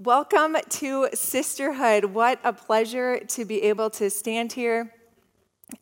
Welcome to Sisterhood. What a pleasure to be able to stand here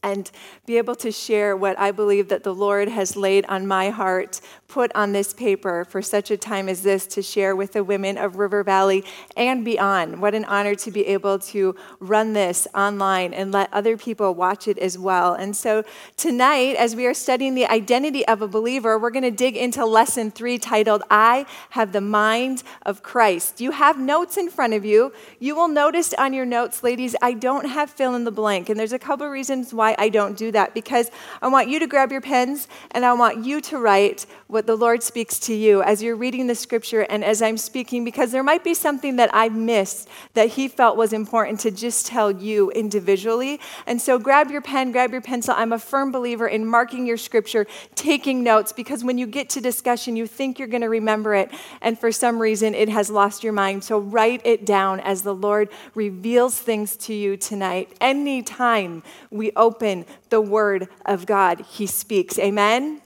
and be able to share what I believe that the Lord has laid on my heart, put on this paper for such a time as this to share with the women of River Valley and beyond. What an honor to be able to run this online and let other people watch it as well. And so tonight, as we are studying the identity of a believer, we're going to dig into lesson three titled, I Have the Mind of Christ. You have notes in front of you. You will notice on your notes, ladies, I don't have fill in the blank. And there's a couple reasons why I don't do that because I want you to grab your pens and I want you to write what the Lord speaks to you as you're reading the scripture and as I'm speaking because there might be something that I missed that He felt was important to just tell you individually. And so grab your pen, grab your pencil. I'm a firm believer in marking your scripture, taking notes because when you get to discussion, you think you're going to remember it and for some reason it has lost your mind. So write it down as the Lord reveals things to you tonight. Anytime we open the Word of God, He speaks. Amen?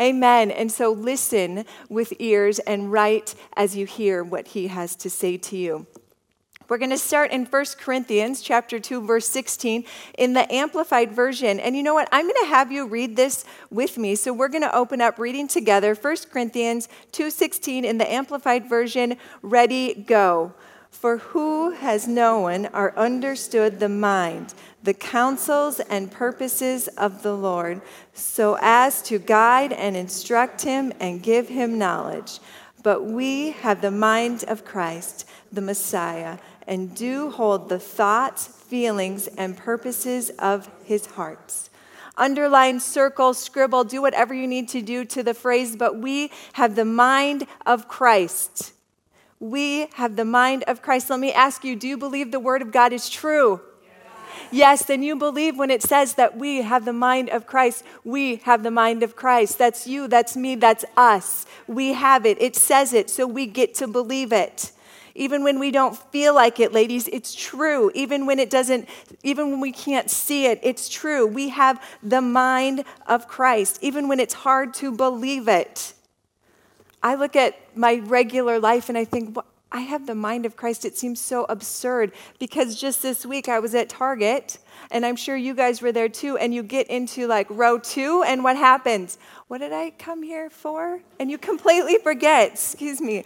Amen. And so listen with ears and write as you hear what he has to say to you. We're going to start in 1 Corinthians chapter 2 verse 16 in the amplified version. And you know what? I'm going to have you read this with me. So we're going to open up reading together 1 Corinthians 2:16 in the amplified version. Ready, go. For who has known or understood the mind, the counsels and purposes of the Lord, so as to guide and instruct him and give him knowledge? But we have the mind of Christ, the Messiah, and do hold the thoughts, feelings, and purposes of his hearts underline, circle, scribble, do whatever you need to do to the phrase, but we have the mind of Christ. We have the mind of Christ. Let me ask you do you believe the word of God is true? Yes, then you believe when it says that we have the mind of Christ. We have the mind of Christ. That's you, that's me, that's us. We have it. It says it, so we get to believe it. Even when we don't feel like it, ladies, it's true. Even when it doesn't, even when we can't see it, it's true. We have the mind of Christ, even when it's hard to believe it. I look at my regular life and I think, well, I have the mind of Christ. It seems so absurd because just this week I was at Target and I'm sure you guys were there too. And you get into like row two, and what happens? What did I come here for? And you completely forget, excuse me,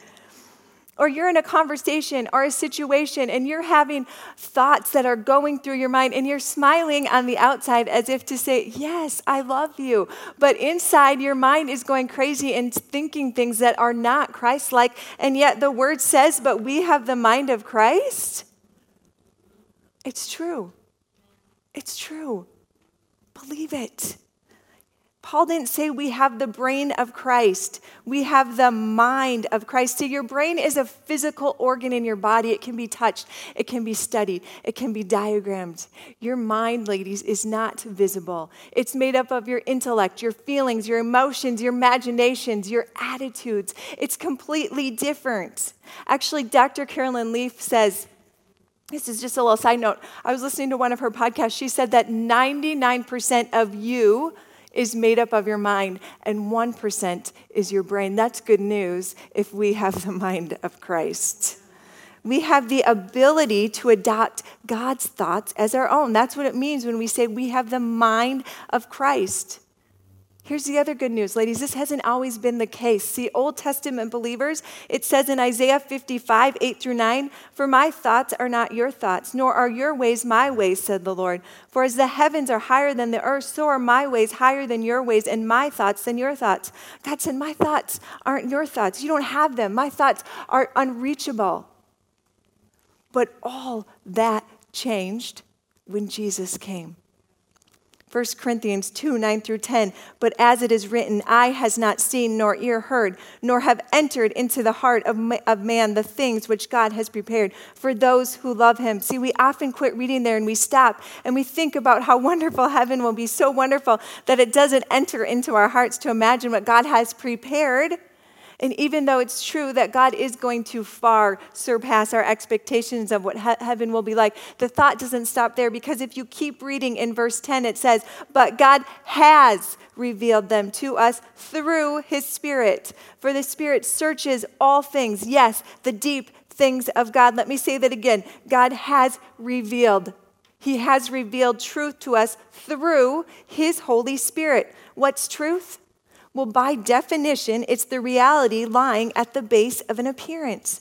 or you're in a conversation or a situation and you're having thoughts that are going through your mind and you're smiling on the outside as if to say, Yes, I love you. But inside, your mind is going crazy and thinking things that are not Christ like. And yet the word says, But we have the mind of Christ. It's true. It's true. Believe it. Paul didn't say we have the brain of Christ. We have the mind of Christ. See, your brain is a physical organ in your body. It can be touched, it can be studied, it can be diagrammed. Your mind, ladies, is not visible. It's made up of your intellect, your feelings, your emotions, your imaginations, your attitudes. It's completely different. Actually, Dr. Caroline Leaf says, this is just a little side note. I was listening to one of her podcasts. She said that 99% of you is made up of your mind and 1% is your brain. That's good news if we have the mind of Christ. We have the ability to adopt God's thoughts as our own. That's what it means when we say we have the mind of Christ. Here's the other good news, ladies. This hasn't always been the case. See, Old Testament believers, it says in Isaiah 55, 8 through 9, For my thoughts are not your thoughts, nor are your ways my ways, said the Lord. For as the heavens are higher than the earth, so are my ways higher than your ways, and my thoughts than your thoughts. God said, My thoughts aren't your thoughts. You don't have them. My thoughts are unreachable. But all that changed when Jesus came. 1 Corinthians 2 9 through 10. But as it is written, eye has not seen, nor ear heard, nor have entered into the heart of, of man the things which God has prepared for those who love him. See, we often quit reading there and we stop and we think about how wonderful heaven will be, so wonderful that it doesn't enter into our hearts to imagine what God has prepared and even though it's true that God is going to far surpass our expectations of what he- heaven will be like, the thought doesn't stop there because if you keep reading in verse 10, it says, But God has revealed them to us through his Spirit. For the Spirit searches all things, yes, the deep things of God. Let me say that again God has revealed. He has revealed truth to us through His Holy Spirit. What's truth? Well, by definition, it's the reality lying at the base of an appearance.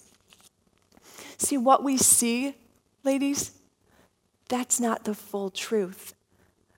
See, what we see, ladies, that's not the full truth.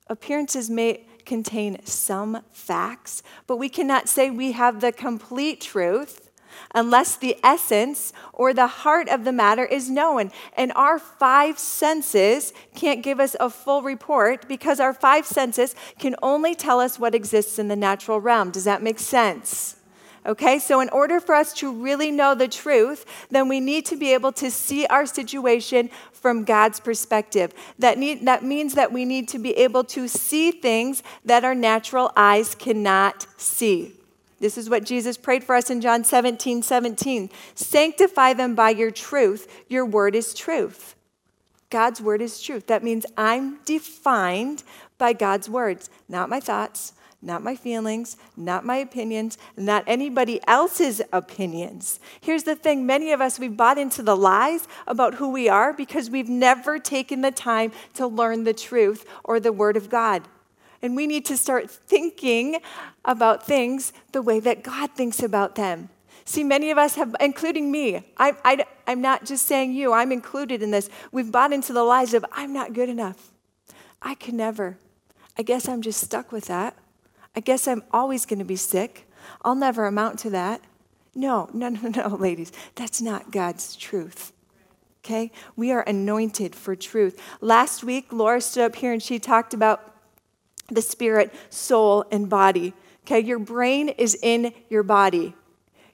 Appearances may contain some facts, but we cannot say we have the complete truth unless the essence or the heart of the matter is known. And our five senses can't give us a full report because our five senses can only tell us what exists in the natural realm. Does that make sense? Okay, so in order for us to really know the truth, then we need to be able to see our situation from God's perspective. That, need, that means that we need to be able to see things that our natural eyes cannot see. This is what Jesus prayed for us in John 17 17. Sanctify them by your truth. Your word is truth. God's word is truth. That means I'm defined by God's words, not my thoughts, not my feelings, not my opinions, not anybody else's opinions. Here's the thing many of us, we've bought into the lies about who we are because we've never taken the time to learn the truth or the Word of God. And we need to start thinking about things the way that God thinks about them. See, many of us have, including me, I, I, I'm not just saying you, I'm included in this. We've bought into the lies of, I'm not good enough. I can never. I guess I'm just stuck with that. I guess I'm always going to be sick. I'll never amount to that. No, no, no, no, ladies. That's not God's truth. Okay? We are anointed for truth. Last week, Laura stood up here and she talked about the spirit, soul, and body. Okay? Your brain is in your body.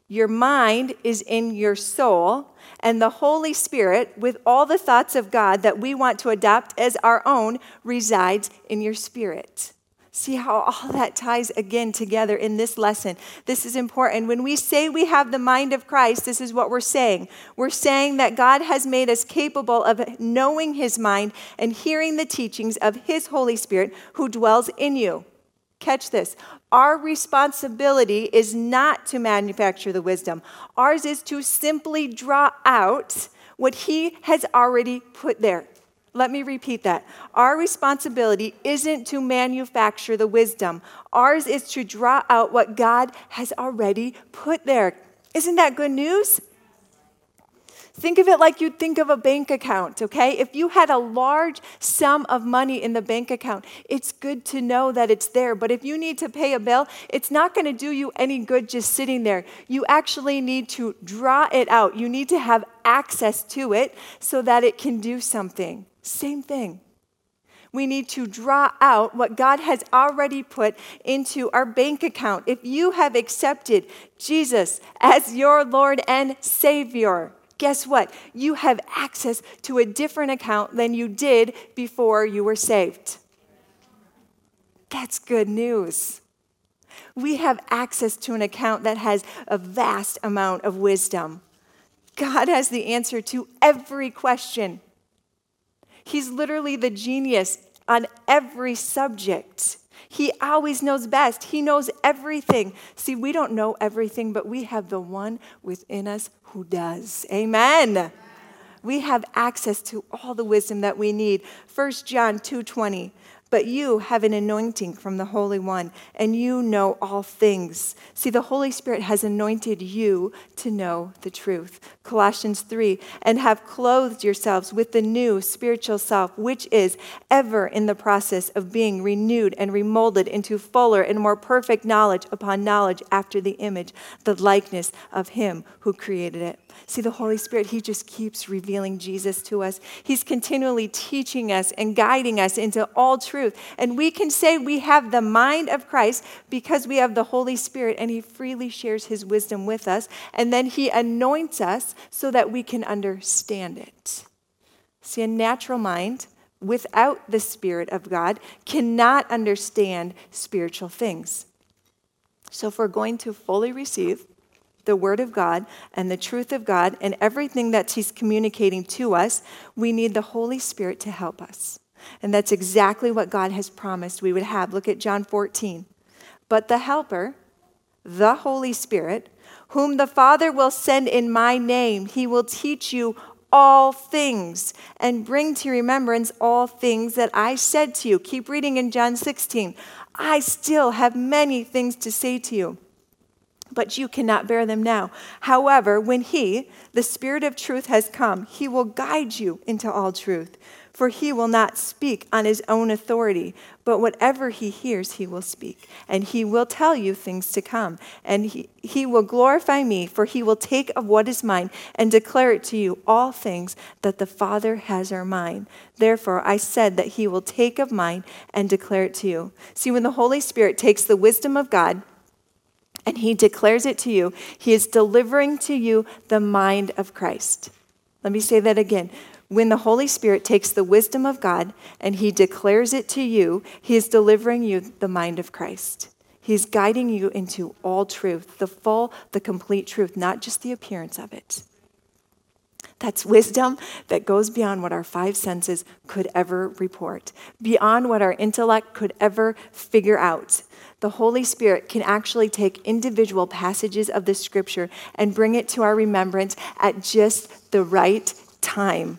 Your mind is in your soul, and the Holy Spirit, with all the thoughts of God that we want to adopt as our own, resides in your spirit. See how all that ties again together in this lesson. This is important. When we say we have the mind of Christ, this is what we're saying. We're saying that God has made us capable of knowing his mind and hearing the teachings of his Holy Spirit who dwells in you. Catch this. Our responsibility is not to manufacture the wisdom, ours is to simply draw out what he has already put there. Let me repeat that. Our responsibility isn't to manufacture the wisdom, ours is to draw out what God has already put there. Isn't that good news? Think of it like you'd think of a bank account, okay? If you had a large sum of money in the bank account, it's good to know that it's there. But if you need to pay a bill, it's not going to do you any good just sitting there. You actually need to draw it out. You need to have access to it so that it can do something. Same thing. We need to draw out what God has already put into our bank account. If you have accepted Jesus as your Lord and Savior, guess what? You have access to a different account than you did before you were saved. That's good news. We have access to an account that has a vast amount of wisdom. God has the answer to every question He's literally the genius on every subject. He always knows best. He knows everything. See, we don't know everything, but we have the one within us who does. Amen. We have access to all the wisdom that we need. 1 John 2:20 but you have an anointing from the Holy One, and you know all things. See, the Holy Spirit has anointed you to know the truth. Colossians 3 and have clothed yourselves with the new spiritual self, which is ever in the process of being renewed and remolded into fuller and more perfect knowledge upon knowledge after the image, the likeness of Him who created it. See, the Holy Spirit, He just keeps revealing Jesus to us. He's continually teaching us and guiding us into all truth. And we can say we have the mind of Christ because we have the Holy Spirit and He freely shares His wisdom with us. And then He anoints us so that we can understand it. See, a natural mind without the Spirit of God cannot understand spiritual things. So, if we're going to fully receive the Word of God and the truth of God and everything that He's communicating to us, we need the Holy Spirit to help us. And that's exactly what God has promised we would have. Look at John 14. But the Helper, the Holy Spirit, whom the Father will send in my name. He will teach you all things and bring to remembrance all things that I said to you. Keep reading in John 16. I still have many things to say to you, but you cannot bear them now. However, when He, the Spirit of truth, has come, He will guide you into all truth. For he will not speak on his own authority, but whatever he hears, he will speak. And he will tell you things to come. And he, he will glorify me, for he will take of what is mine and declare it to you all things that the Father has are mine. Therefore, I said that he will take of mine and declare it to you. See, when the Holy Spirit takes the wisdom of God, and he declares it to you, he is delivering to you the mind of Christ. Let me say that again when the Holy Spirit takes the wisdom of God and he declares it to you, he is delivering you the mind of Christ. He's guiding you into all truth, the full, the complete truth, not just the appearance of it. That's wisdom that goes beyond what our five senses could ever report, beyond what our intellect could ever figure out. The Holy Spirit can actually take individual passages of the scripture and bring it to our remembrance at just the right time.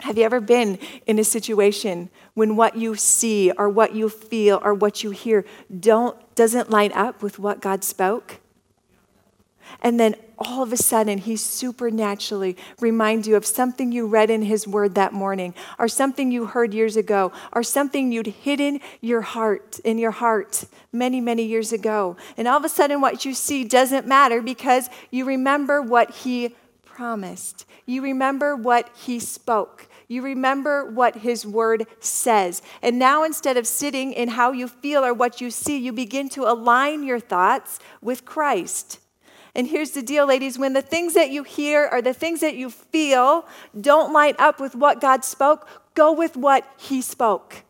Have you ever been in a situation when what you see or what you feel or what you hear don't, doesn't line up with what God spoke? And then all of a sudden, he supernaturally reminds you of something you read in his word that morning, or something you heard years ago, or something you'd hidden your heart in your heart many, many years ago. And all of a sudden, what you see doesn't matter because you remember what he promised. You remember what he spoke. You remember what his word says. And now, instead of sitting in how you feel or what you see, you begin to align your thoughts with Christ. And here's the deal, ladies when the things that you hear or the things that you feel don't line up with what God spoke, go with what he spoke.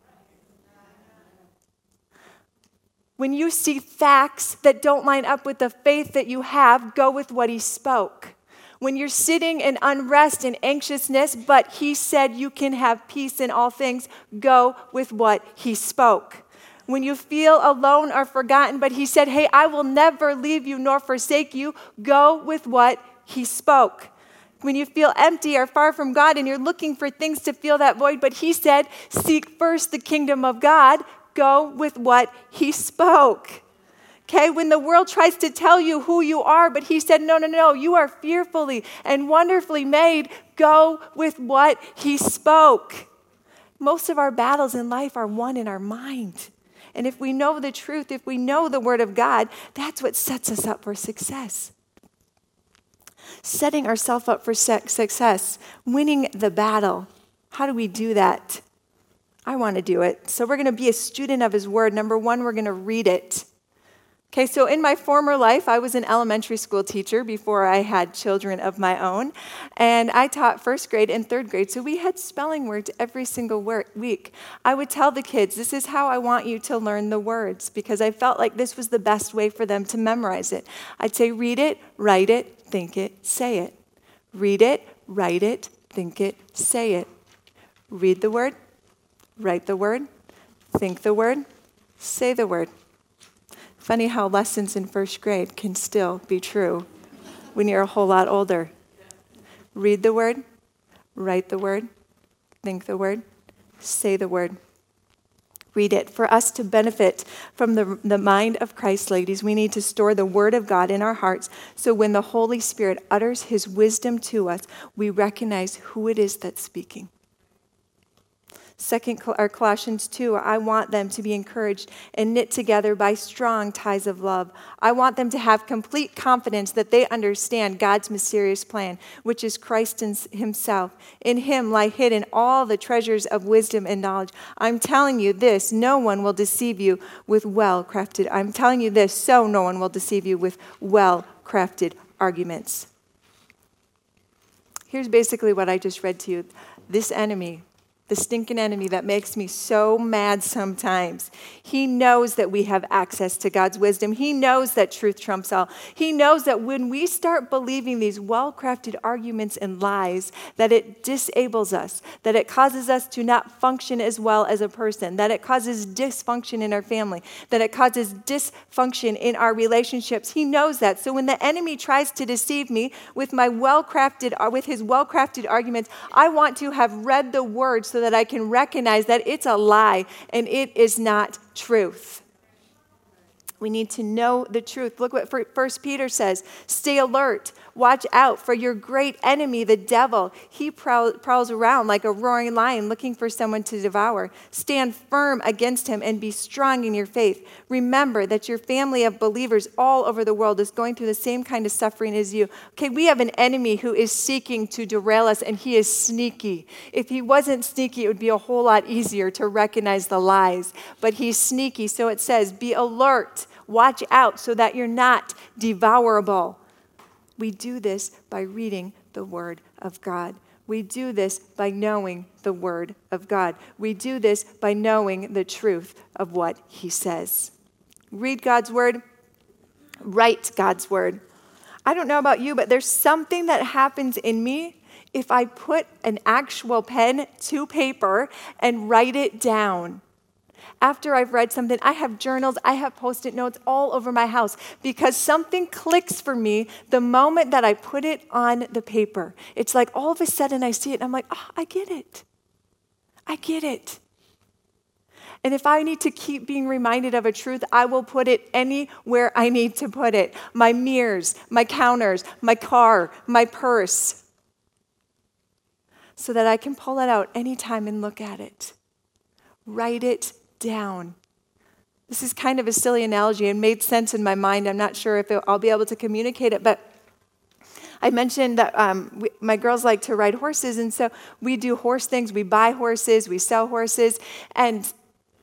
When you see facts that don't line up with the faith that you have, go with what he spoke when you're sitting in unrest and anxiousness, but He said you can have peace in all things, go with what He spoke. When you feel alone or forgotten, but He said, Hey, I will never leave you nor forsake you, go with what He spoke. When you feel empty or far from God and you're looking for things to fill that void, but He said, Seek first the kingdom of God, go with what He spoke. Okay, when the world tries to tell you who you are, but he said, No, no, no, you are fearfully and wonderfully made. Go with what he spoke. Most of our battles in life are won in our mind. And if we know the truth, if we know the Word of God, that's what sets us up for success. Setting ourselves up for success, winning the battle. How do we do that? I want to do it. So, we're going to be a student of His Word. Number one, we're going to read it. Okay, so in my former life, I was an elementary school teacher before I had children of my own, and I taught first grade and third grade, so we had spelling words every single week. I would tell the kids, This is how I want you to learn the words, because I felt like this was the best way for them to memorize it. I'd say, Read it, write it, think it, say it. Read it, write it, think it, say it. Read the word, write the word, think the word, say the word. Funny how lessons in first grade can still be true when you're a whole lot older. Read the word, write the word, think the word, say the word. Read it. For us to benefit from the, the mind of Christ, ladies, we need to store the Word of God in our hearts so when the Holy Spirit utters His wisdom to us, we recognize who it is that's speaking. Second or Colossians 2, I want them to be encouraged and knit together by strong ties of love. I want them to have complete confidence that they understand God's mysterious plan, which is Christ himself. In him lie hidden all the treasures of wisdom and knowledge. I'm telling you this, no one will deceive you with well-crafted. I'm telling you this, so no one will deceive you with well-crafted arguments. Here's basically what I just read to you. This enemy the stinking enemy that makes me so mad sometimes. He knows that we have access to God's wisdom. He knows that truth trumps all. He knows that when we start believing these well-crafted arguments and lies, that it disables us, that it causes us to not function as well as a person, that it causes dysfunction in our family, that it causes dysfunction in our relationships. He knows that. So when the enemy tries to deceive me with my well-crafted with his well-crafted arguments, I want to have read the word so that I can recognize that it's a lie and it is not truth. We need to know the truth. Look what First Peter says stay alert, Watch out for your great enemy, the devil. He prowls around like a roaring lion looking for someone to devour. Stand firm against him and be strong in your faith. Remember that your family of believers all over the world is going through the same kind of suffering as you. Okay, we have an enemy who is seeking to derail us, and he is sneaky. If he wasn't sneaky, it would be a whole lot easier to recognize the lies. But he's sneaky, so it says, be alert. Watch out so that you're not devourable. We do this by reading the Word of God. We do this by knowing the Word of God. We do this by knowing the truth of what He says. Read God's Word, write God's Word. I don't know about you, but there's something that happens in me if I put an actual pen to paper and write it down after I've read something, I have journals, I have post it notes all over my house because something clicks for me the moment that I put it on the paper. It's like all of a sudden I see it and I'm like, oh, I get it. I get it. And if I need to keep being reminded of a truth, I will put it anywhere I need to put it my mirrors, my counters, my car, my purse so that I can pull it out anytime and look at it. Write it down. This is kind of a silly analogy and made sense in my mind. I'm not sure if I'll be able to communicate it, but I mentioned that um, we, my girls like to ride horses, and so we do horse things. We buy horses, we sell horses, and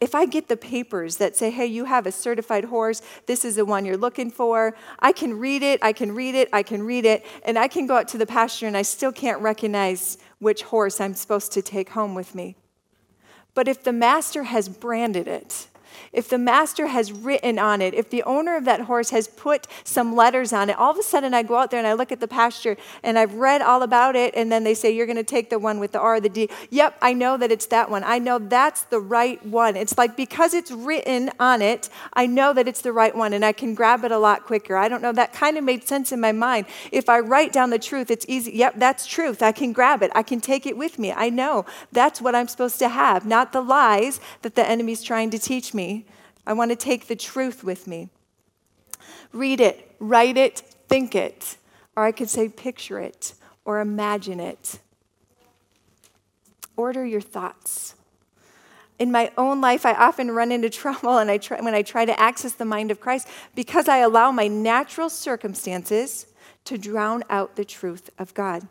if I get the papers that say, hey, you have a certified horse, this is the one you're looking for, I can read it, I can read it, I can read it, and I can go out to the pasture and I still can't recognize which horse I'm supposed to take home with me. But if the master has branded it, if the master has written on it, if the owner of that horse has put some letters on it, all of a sudden I go out there and I look at the pasture and I've read all about it, and then they say, You're going to take the one with the R the D. Yep, I know that it's that one. I know that's the right one. It's like because it's written on it, I know that it's the right one and I can grab it a lot quicker. I don't know, that kind of made sense in my mind. If I write down the truth, it's easy. Yep, that's truth. I can grab it, I can take it with me. I know that's what I'm supposed to have, not the lies that the enemy's trying to teach me I want to take the truth with me. Read it, write it, think it. Or I could say picture it or imagine it. Order your thoughts. In my own life, I often run into trouble and I try, when I try to access the mind of Christ because I allow my natural circumstances to drown out the truth of God.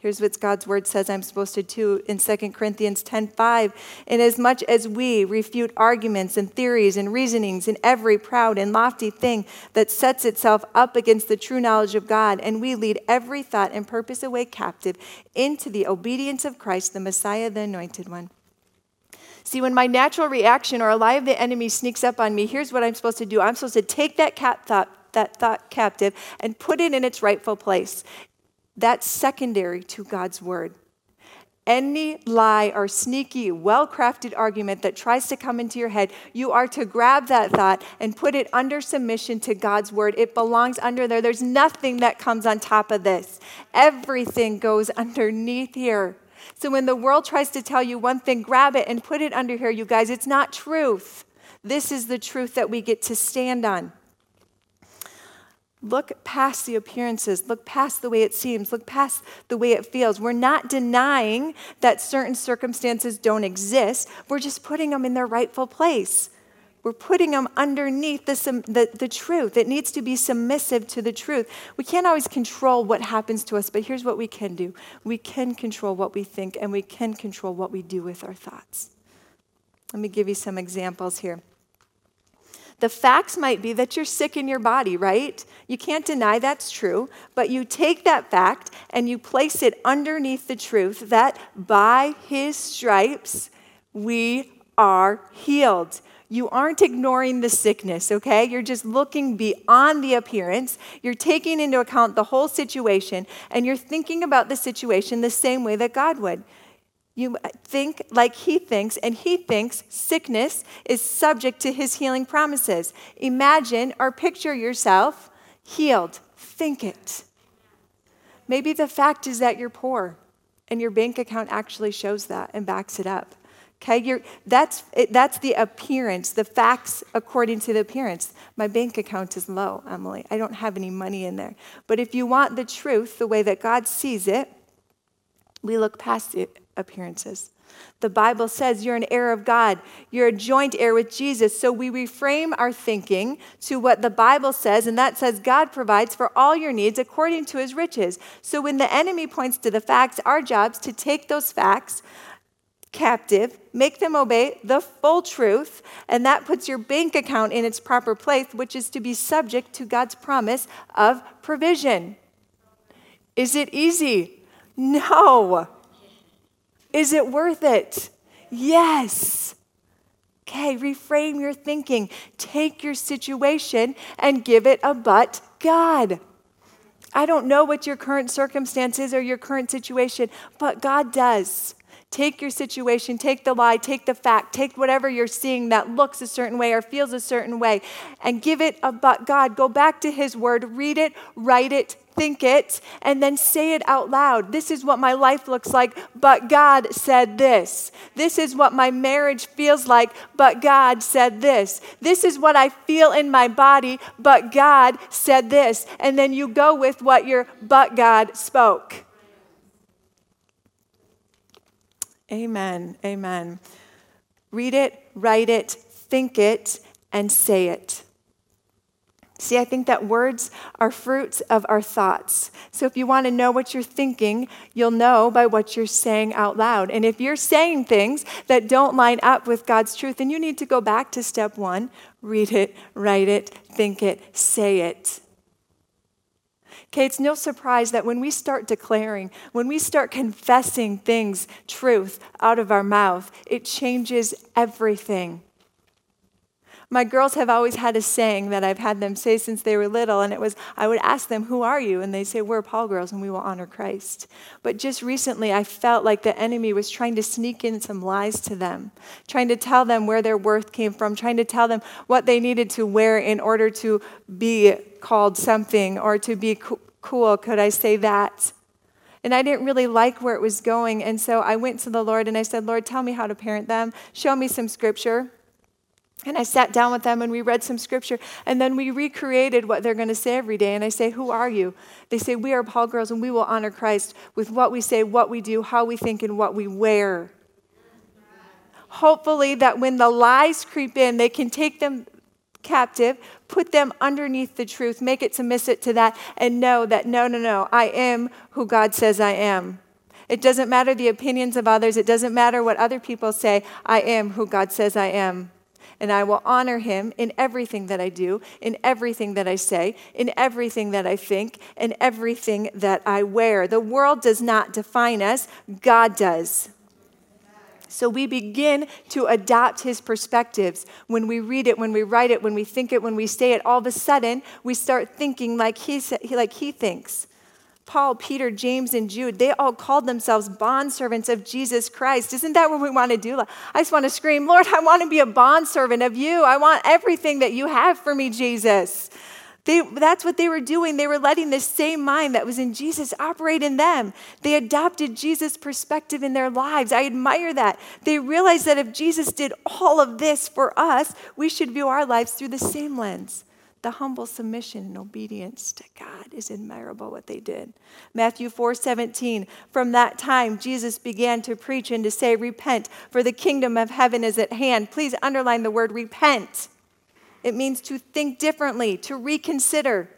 Here's what God's word says I'm supposed to do in 2 Corinthians 10:5. Inasmuch as we refute arguments and theories and reasonings and every proud and lofty thing that sets itself up against the true knowledge of God, and we lead every thought and purpose away captive into the obedience of Christ, the Messiah, the anointed one. See, when my natural reaction or a lie of the enemy sneaks up on me, here's what I'm supposed to do. I'm supposed to take that cat thought that thought captive and put it in its rightful place. That's secondary to God's word. Any lie or sneaky, well crafted argument that tries to come into your head, you are to grab that thought and put it under submission to God's word. It belongs under there. There's nothing that comes on top of this, everything goes underneath here. So when the world tries to tell you one thing, grab it and put it under here, you guys. It's not truth. This is the truth that we get to stand on. Look past the appearances, look past the way it seems, look past the way it feels. We're not denying that certain circumstances don't exist, we're just putting them in their rightful place. We're putting them underneath the, the, the, truth. It needs to be submissive to the truth. We can't always control what happens to us, but here's what we can do we can control what we think, and we can control what we do with our thoughts. Let me give you some examples here. The facts might be that you're sick in your body, right? You can't deny that's true, but you take that fact and you place it underneath the truth that by his stripes we are healed. You aren't ignoring the sickness, okay? You're just looking beyond the appearance. You're taking into account the whole situation, and you're thinking about the situation the same way that God would. You uh, think like he thinks, and he thinks sickness is subject to his healing promises. Imagine or picture yourself healed. Think it. Maybe the fact is that you're poor, and your bank account actually shows that and backs it up. Okay, You're, that's, that's the appearance, the facts according to the appearance. My bank account is low, Emily. I don't have any money in there. But if you want the truth the way that God sees it, we look past appearances. The Bible says you're an heir of God. You're a joint heir with Jesus. So we reframe our thinking to what the Bible says, and that says God provides for all your needs according to his riches. So when the enemy points to the facts, our job's to take those facts captive, make them obey the full truth, and that puts your bank account in its proper place, which is to be subject to God's promise of provision. Is it easy? No. Is it worth it? Yes. Okay, reframe your thinking. Take your situation and give it a but God. I don't know what your current circumstances or your current situation, but God does. Take your situation, take the lie, take the fact, take whatever you're seeing that looks a certain way or feels a certain way, and give it a but God. Go back to His Word, read it, write it, think it, and then say it out loud. This is what my life looks like, but God said this. This is what my marriage feels like, but God said this. This is what I feel in my body, but God said this. And then you go with what your but God spoke. Amen. Amen. Read it, write it, think it, and say it. See, I think that words are fruits of our thoughts. So if you want to know what you're thinking, you'll know by what you're saying out loud. And if you're saying things that don't line up with God's truth, then you need to go back to step one read it, write it, think it, say it. Okay, it's no surprise that when we start declaring, when we start confessing things, truth, out of our mouth, it changes everything. My girls have always had a saying that I've had them say since they were little, and it was I would ask them, Who are you? And they say, We're Pahl girls, and we will honor Christ. But just recently, I felt like the enemy was trying to sneak in some lies to them, trying to tell them where their worth came from, trying to tell them what they needed to wear in order to be called something or to be cool. Could I say that? And I didn't really like where it was going. And so I went to the Lord and I said, Lord, tell me how to parent them. Show me some scripture. And I sat down with them and we read some scripture. And then we recreated what they're going to say every day. And I say, Who are you? They say, We are Pahl girls and we will honor Christ with what we say, what we do, how we think, and what we wear. Hopefully, that when the lies creep in, they can take them captive, put them underneath the truth, make it submissive to that, and know that no, no, no, I am who God says I am. It doesn't matter the opinions of others, it doesn't matter what other people say, I am who God says I am. And I will honor him in everything that I do, in everything that I say, in everything that I think, in everything that I wear. The world does not define us, God does. So we begin to adopt his perspectives. When we read it, when we write it, when we think it, when we say it, all of a sudden we start thinking like he, like he thinks. Paul, Peter, James, and Jude, they all called themselves bondservants of Jesus Christ. Isn't that what we want to do? I just want to scream, Lord, I want to be a bondservant of you. I want everything that you have for me, Jesus. They, that's what they were doing. They were letting this same mind that was in Jesus operate in them. They adopted Jesus' perspective in their lives. I admire that. They realized that if Jesus did all of this for us, we should view our lives through the same lens. The humble submission and obedience to God is admirable what they did. Matthew 4 17. From that time, Jesus began to preach and to say, Repent, for the kingdom of heaven is at hand. Please underline the word repent. It means to think differently, to reconsider.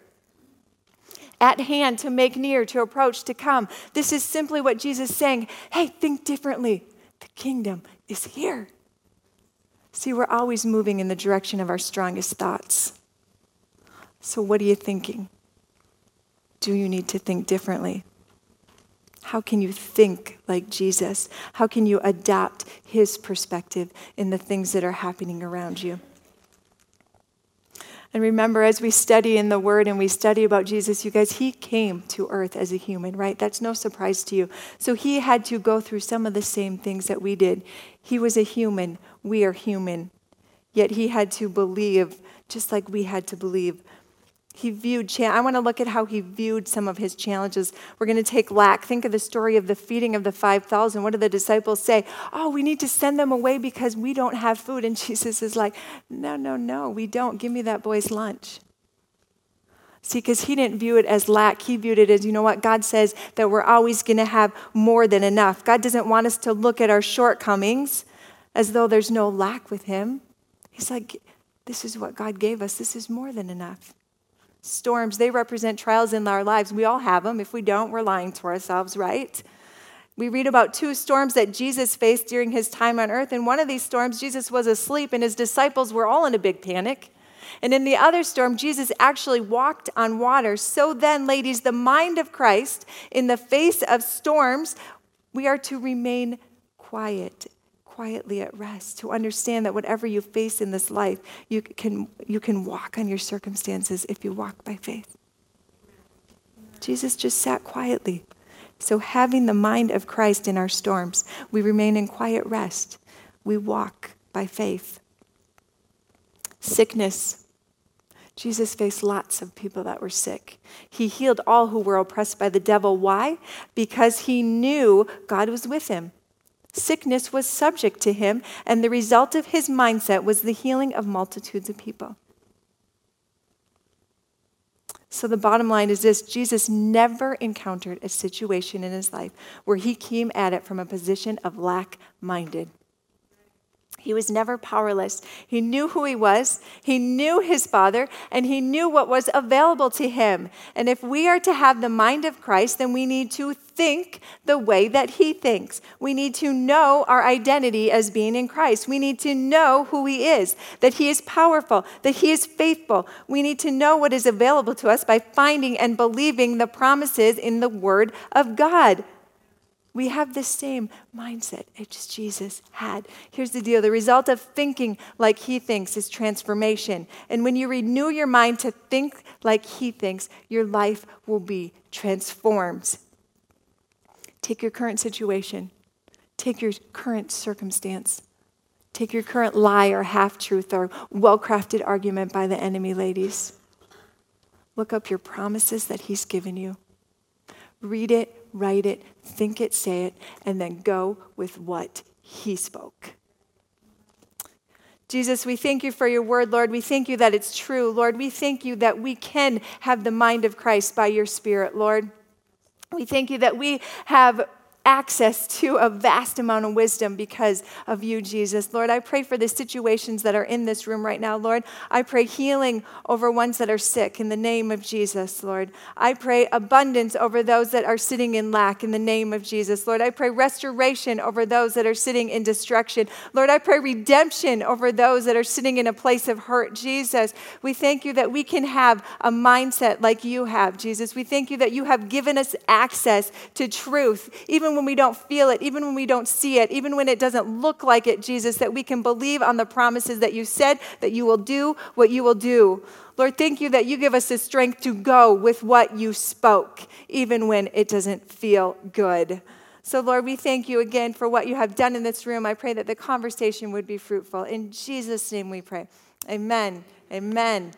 At hand, to make near, to approach, to come. This is simply what Jesus is saying. Hey, think differently. The kingdom is here. See, we're always moving in the direction of our strongest thoughts. So, what are you thinking? Do you need to think differently? How can you think like Jesus? How can you adapt his perspective in the things that are happening around you? And remember, as we study in the Word and we study about Jesus, you guys, He came to earth as a human, right? That's no surprise to you. So He had to go through some of the same things that we did. He was a human. We are human. Yet He had to believe just like we had to believe he viewed, cha- I want to look at how he viewed some of his challenges. We're going to take lack. Think of the story of the feeding of the 5,000. What do the disciples say? Oh, we need to send them away because we don't have food. And Jesus is like, no, no, no, we don't. Give me that boy's lunch. See, because he didn't view it as lack. He viewed it as, you know what, God says that we're always going to have more than enough. God doesn't want us to look at our shortcomings as though there's no lack with him. He's like, this is what God gave us, this is more than enough. Storms, they represent trials in our lives. We all have them. If we don't, we're lying to ourselves, right? We read about two storms that Jesus faced during his time on earth. In one of these storms, Jesus was asleep and his disciples were all in a big panic. And in the other storm, Jesus actually walked on water. So then, ladies, the mind of Christ in the face of storms, we are to remain quiet quietly at rest, to understand that whatever you face in this life, you can, you can walk on your circumstances if you walk by faith. Jesus just sat quietly. So, having the mind of Christ in our storms, we remain in quiet rest. We walk by faith. Sickness. Jesus faced lots of people that were sick. He healed all who were oppressed by the devil. Why? Because he knew God was with him. Sickness was subject to him, and the result of his mindset was the healing of multitudes of people. So, the bottom line is this Jesus never encountered a situation in his life where he came at it from a position of lack minded. He was never powerless. He knew who he was, he knew his Father, and he knew what was available to him. And if we are to have the mind of Christ, then we need to think the way that he thinks. We need to know our identity as being in Christ. We need to know who he is, that he is powerful, that he is faithful. We need to know what is available to us by finding and believing the promises in the Word of God. We have the same mindset as Jesus had. Here's the deal the result of thinking like he thinks is transformation. And when you renew your mind to think like he thinks, your life will be transformed. Take your current situation, take your current circumstance, take your current lie or half truth or well crafted argument by the enemy, ladies. Look up your promises that he's given you. Read it, write it, think it, say it, and then go with what He spoke. Jesus, we thank you for your word, Lord. We thank you that it's true, Lord. We thank you that we can have the mind of Christ by your Spirit, Lord. We thank you that we have access to a vast amount of wisdom because of you, Jesus. Lord, I pray for the situations that are in this room right now, Lord. I pray healing over ones that are sick in the name of Jesus, Lord. I pray abundance over those that are sitting in lack in the name of Jesus, Lord. I pray restoration over those that are sitting in destruction. Lord, I pray redemption over those that are sitting in a place of hurt. Jesus, we thank you that we can have a mindset like you have, Jesus. We thank you that you have given us access to truth, even even when we don't feel it, even when we don't see it, even when it doesn't look like it, Jesus, that we can believe on the promises that you said that you will do what you will do. Lord, thank you that you give us the strength to go with what you spoke, even when it doesn't feel good. So, Lord, we thank you again for what you have done in this room. I pray that the conversation would be fruitful. In Jesus' name we pray. Amen. Amen.